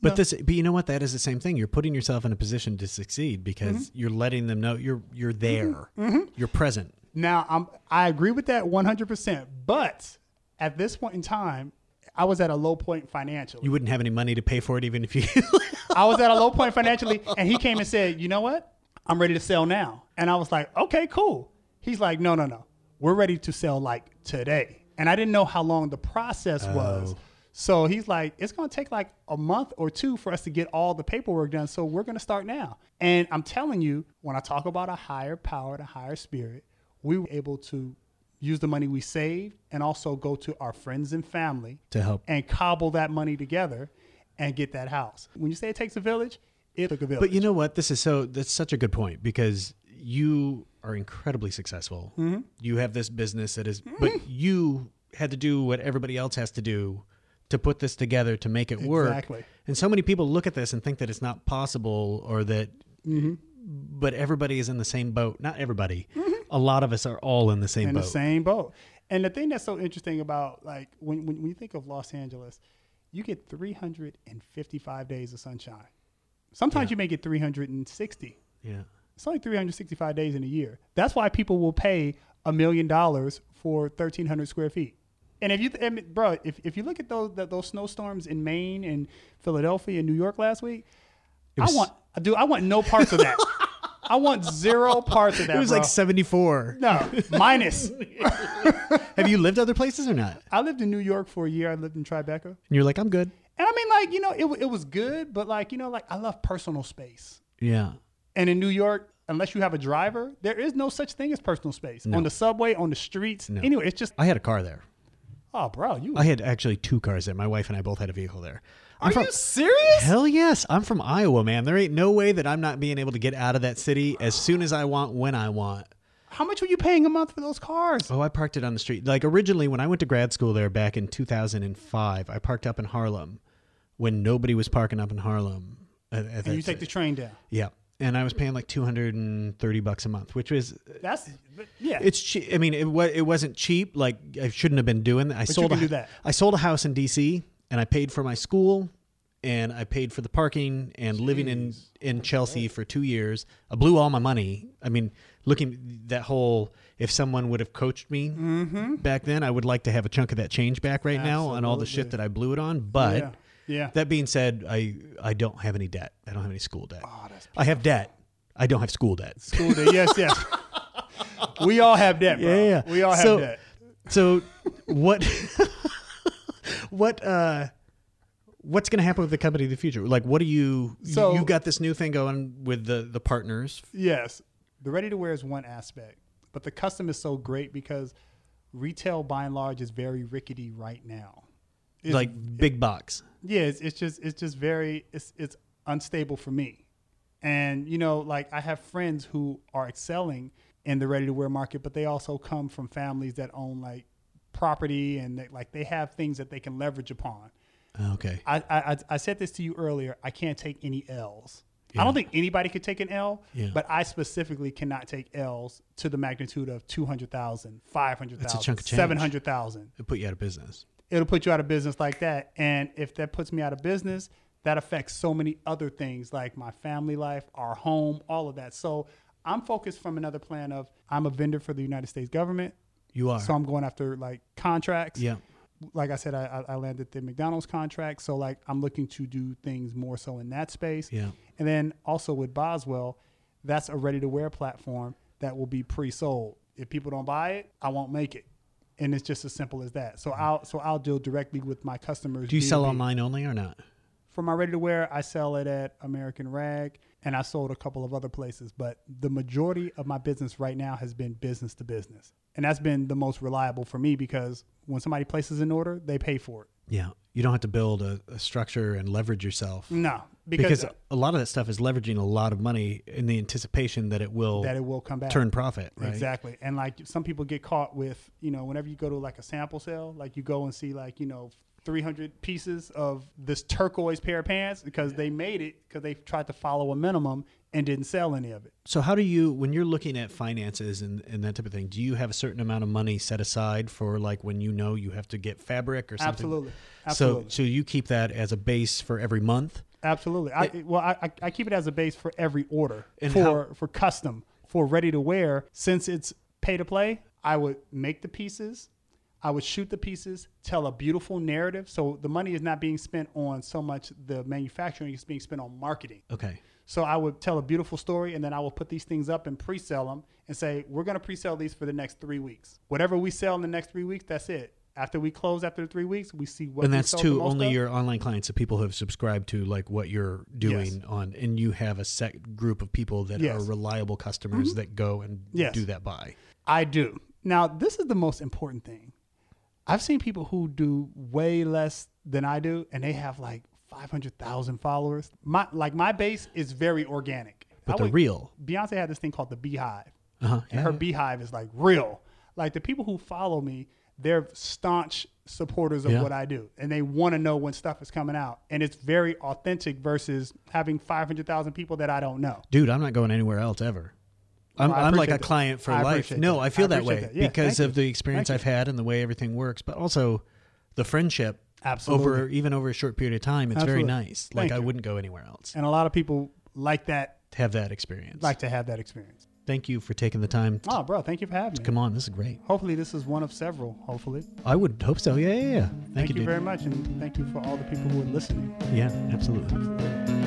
A: But
B: No.
A: this, but you know what? That is the same thing. You're putting yourself in a position to succeed because
B: Mm-hmm.
A: you're letting them know you're you're there. You're present.
B: Now, I'm, I agree with that 100%. But at this point in time, I was at a low point financially.
A: You wouldn't have any money to pay for it, even if you.
B: I was at a low point financially, and he came and said, "You know what? I'm ready to sell now." And I was like, "Okay, cool." He's like, "No, no, no. We're ready to sell like today." And I didn't know how long the process was.
A: Oh.
B: So he's like, "It's going to take like a month or two for us to get all the paperwork done. So we're going to start now." And I'm telling you, when I talk about a higher power, a higher spirit, we were able to use the money we saved and also go to our friends and family
A: to help.
B: and cobble that money together and get that house. When you say it takes a village, it took a village.
A: But you know what? This is so. That's such a good point because you are incredibly successful.
B: Mm-hmm.
A: You have this business that is, but you had to do what everybody else has to do to put this together to make it work.
B: Exactly.
A: And so many people look at this and think that it's not possible or that.
B: Mm-hmm.
A: But everybody is in the same boat. Not everybody. A lot of us are all in the same
B: in
A: boat.
B: the same boat. And the thing that's so interesting about like when, when, when you think of Los Angeles, you get 355 days of sunshine. Sometimes you may get 360.
A: yeah.
B: It's only 365 days in a year. That's why people will pay a million dollars for 1,300 square feet. And if you, I mean, bro, if, if you look at those those snowstorms in Maine and Philadelphia and New York last week, I want, dude, I want no parts of that. I want zero parts of that.
A: It was
B: bro.
A: like 74.
B: no minus.
A: Have you lived other places or not?
B: I lived in New York for a year. I lived in Tribeca, and
A: And you're like, I'm good.
B: And I mean, like you know, it it was good, but like you know, like I love personal space.
A: Yeah.
B: And in New York, unless you have a driver, there is no such thing as personal space on the subway, on the streets.
A: No.
B: Anyway, it's just
A: I had a car there.
B: oh, bro, you
A: I had actually two cars there. My wife and I both had a vehicle there. I'm
B: are
A: from,
B: you serious?
A: Hell yes. I'm from Iowa, man. There ain't no way that I'm not being able to get out of that city as soon as I want, when I want.
B: How much were you paying a month for those cars?
A: Oh, I parked it on the street. Like originally, when I went to grad school there back in 2005, I parked up in Harlem when nobody was parking up in Harlem. At, at
B: and you take the train down.
A: yeah, and I was paying like 230 bucks a month, which was
B: That's yeah.
A: it's cheap. I mean, it was it wasn't cheap. Like I shouldn't have been doing that. I
B: you
A: sold a,
B: that.
A: I sold a house in D.C. and I paid for my school, and I paid for the parking and living in in Chelsea for two years. I blew all my money. I mean, looking that whole. If someone would have coached me
B: Mm-hmm.
A: back then, I would like to have a chunk of that change back right now on all the shit that I blew it on. But
B: yeah. Yeah.
A: that being said, I I don't have any debt. I don't have any school debt.
B: Oh, that's
A: I have debt. I don't have school debt.
B: School debt. Yes, yes. we all have debt, bro.
A: Yeah, yeah.
B: We all have
A: So-
B: debt.
A: So what what uh what's going to happen with the company in the future? Like what do you
B: So-
A: you got this new thing going with the the partners?
B: Yes, the ready to wear is one aspect, but the custom is so great because retail by and large is very rickety right now. It's-
A: like big box.
B: yeah, it's, it's just it's just very it's it's unstable for me, and you know like I have friends who are excelling in the ready to wear market, but they also come from families that own like property and they, like they have things that they can leverage upon.
A: Okay.
B: I, I I said this to you earlier. I can't take any L's.
A: Yeah.
B: I don't think anybody could take an L,
A: Yeah.
B: but I specifically cannot take L's to the magnitude of 200,000, 500,000,
A: That's a chunk of change.
B: 700,000.
A: It put you out of business.
B: It'll put you out of business like that. And if that puts me out of business, that affects so many other things like my family life, our home, all of that. So I'm focused from another plan of I'm a vendor for the United States government.
A: You are.
B: So I'm going after like contracts
A: yeah.
B: like I said, I, I landed the McDonald's contract. So like I'm looking to do things more so in that space.
A: Yeah.
B: And then also with Boswell, that's a ready to wear platform that will be pre-sold. If people don't buy it, I won't make it. And it's just as simple as that. So I'll so I'll deal directly with my customers.
A: Do you sell
B: B2B.
A: online only or not?
B: For my ready to wear, I sell it at American Rag and I sold a couple of other places, but the majority of my business right now has been business to business. And that's been the most reliable for me because when somebody places an order, they pay for it.
A: Yeah. You don't have to build a, a structure and leverage yourself.
B: No,
A: Because,
B: because,
A: a lot of that stuff is leveraging a lot of money in the anticipation that it will
B: that it will come back.
A: turn profit, right?
B: Exactly. And like some people get caught with, you know, whenever you go to like a sample sale, like you go and see like, you know, 300 pieces of this turquoise pair of pants because they made it because they tried to follow a minimum and didn't sell any of it.
A: So how do you, when you're looking at finances and, and that type of thing, do you have a certain amount of money set aside for like when you know you have to get fabric or something?
B: Absolutely. Absolutely.
A: So, so you keep that as a base for every month.
B: Absolutely. I, well, I, I- keep it as a base for every order for for custom for ready to wear. Since it's pay to play, I would make the pieces. I would shoot the pieces, tell a beautiful narrative. So the money is not being spent on so much the manufacturing; it's being spent on marketing.
A: Okay.
B: So I would tell a beautiful story, and then I will put these things up and pre-sell them, and say we're going to pre-sell these for the next three weeks. Whatever we sell in the next three weeks, that's it. After we close after the three weeks, we see what.
A: and that's to only
B: of.
A: your online clients, the people who have subscribed to like what you're doing
B: Yes.
A: on, and you have a set group of people that
B: Yes.
A: are reliable customers that go and
B: Yes.
A: do that buy.
B: I do. Now, this is the most important thing. I've seen people who do way less than I do, and they have like 500,000 followers. My like my base is very organic.
A: But
B: I
A: they're
B: would-
A: real.
B: Beyonce had this thing called the BeyHive,
A: Uh-huh.
B: and her BeyHive is like real. Like the people who follow me, they're staunch supporters of
A: Yeah.
B: what I do, and they want to know when stuff is coming out, and it's very authentic versus having 500,000 people that I don't know.
A: Dude, I'm not going anywhere else ever. I'm,
B: Well,
A: I'm like a
B: that.
A: client for
B: I
A: life. No,
B: that.
A: I feel
B: I
A: that way
B: that. Yeah,
A: because of
B: you.
A: the experience
B: Thank
A: I've had and the way everything works, but also the friendship
B: Absolutely.
A: over even over a short period of time. It's very
B: Absolutely.
A: nice. Like
B: Thank
A: I wouldn't go anywhere else.
B: And a lot of people like that,
A: to have that experience.
B: like to have that experience.
A: Thank you for taking the time. To
B: Oh, bro, thank you for having me.
A: come on, this is great.
B: Hopefully, this is one of several. Hopefully.
A: I would hope so. Yeah, yeah, yeah. Thank,
B: Thank, you,
A: dude.
B: very much, and thank you for all the people who are listening.
A: Yeah, absolutely.
B: Absolutely.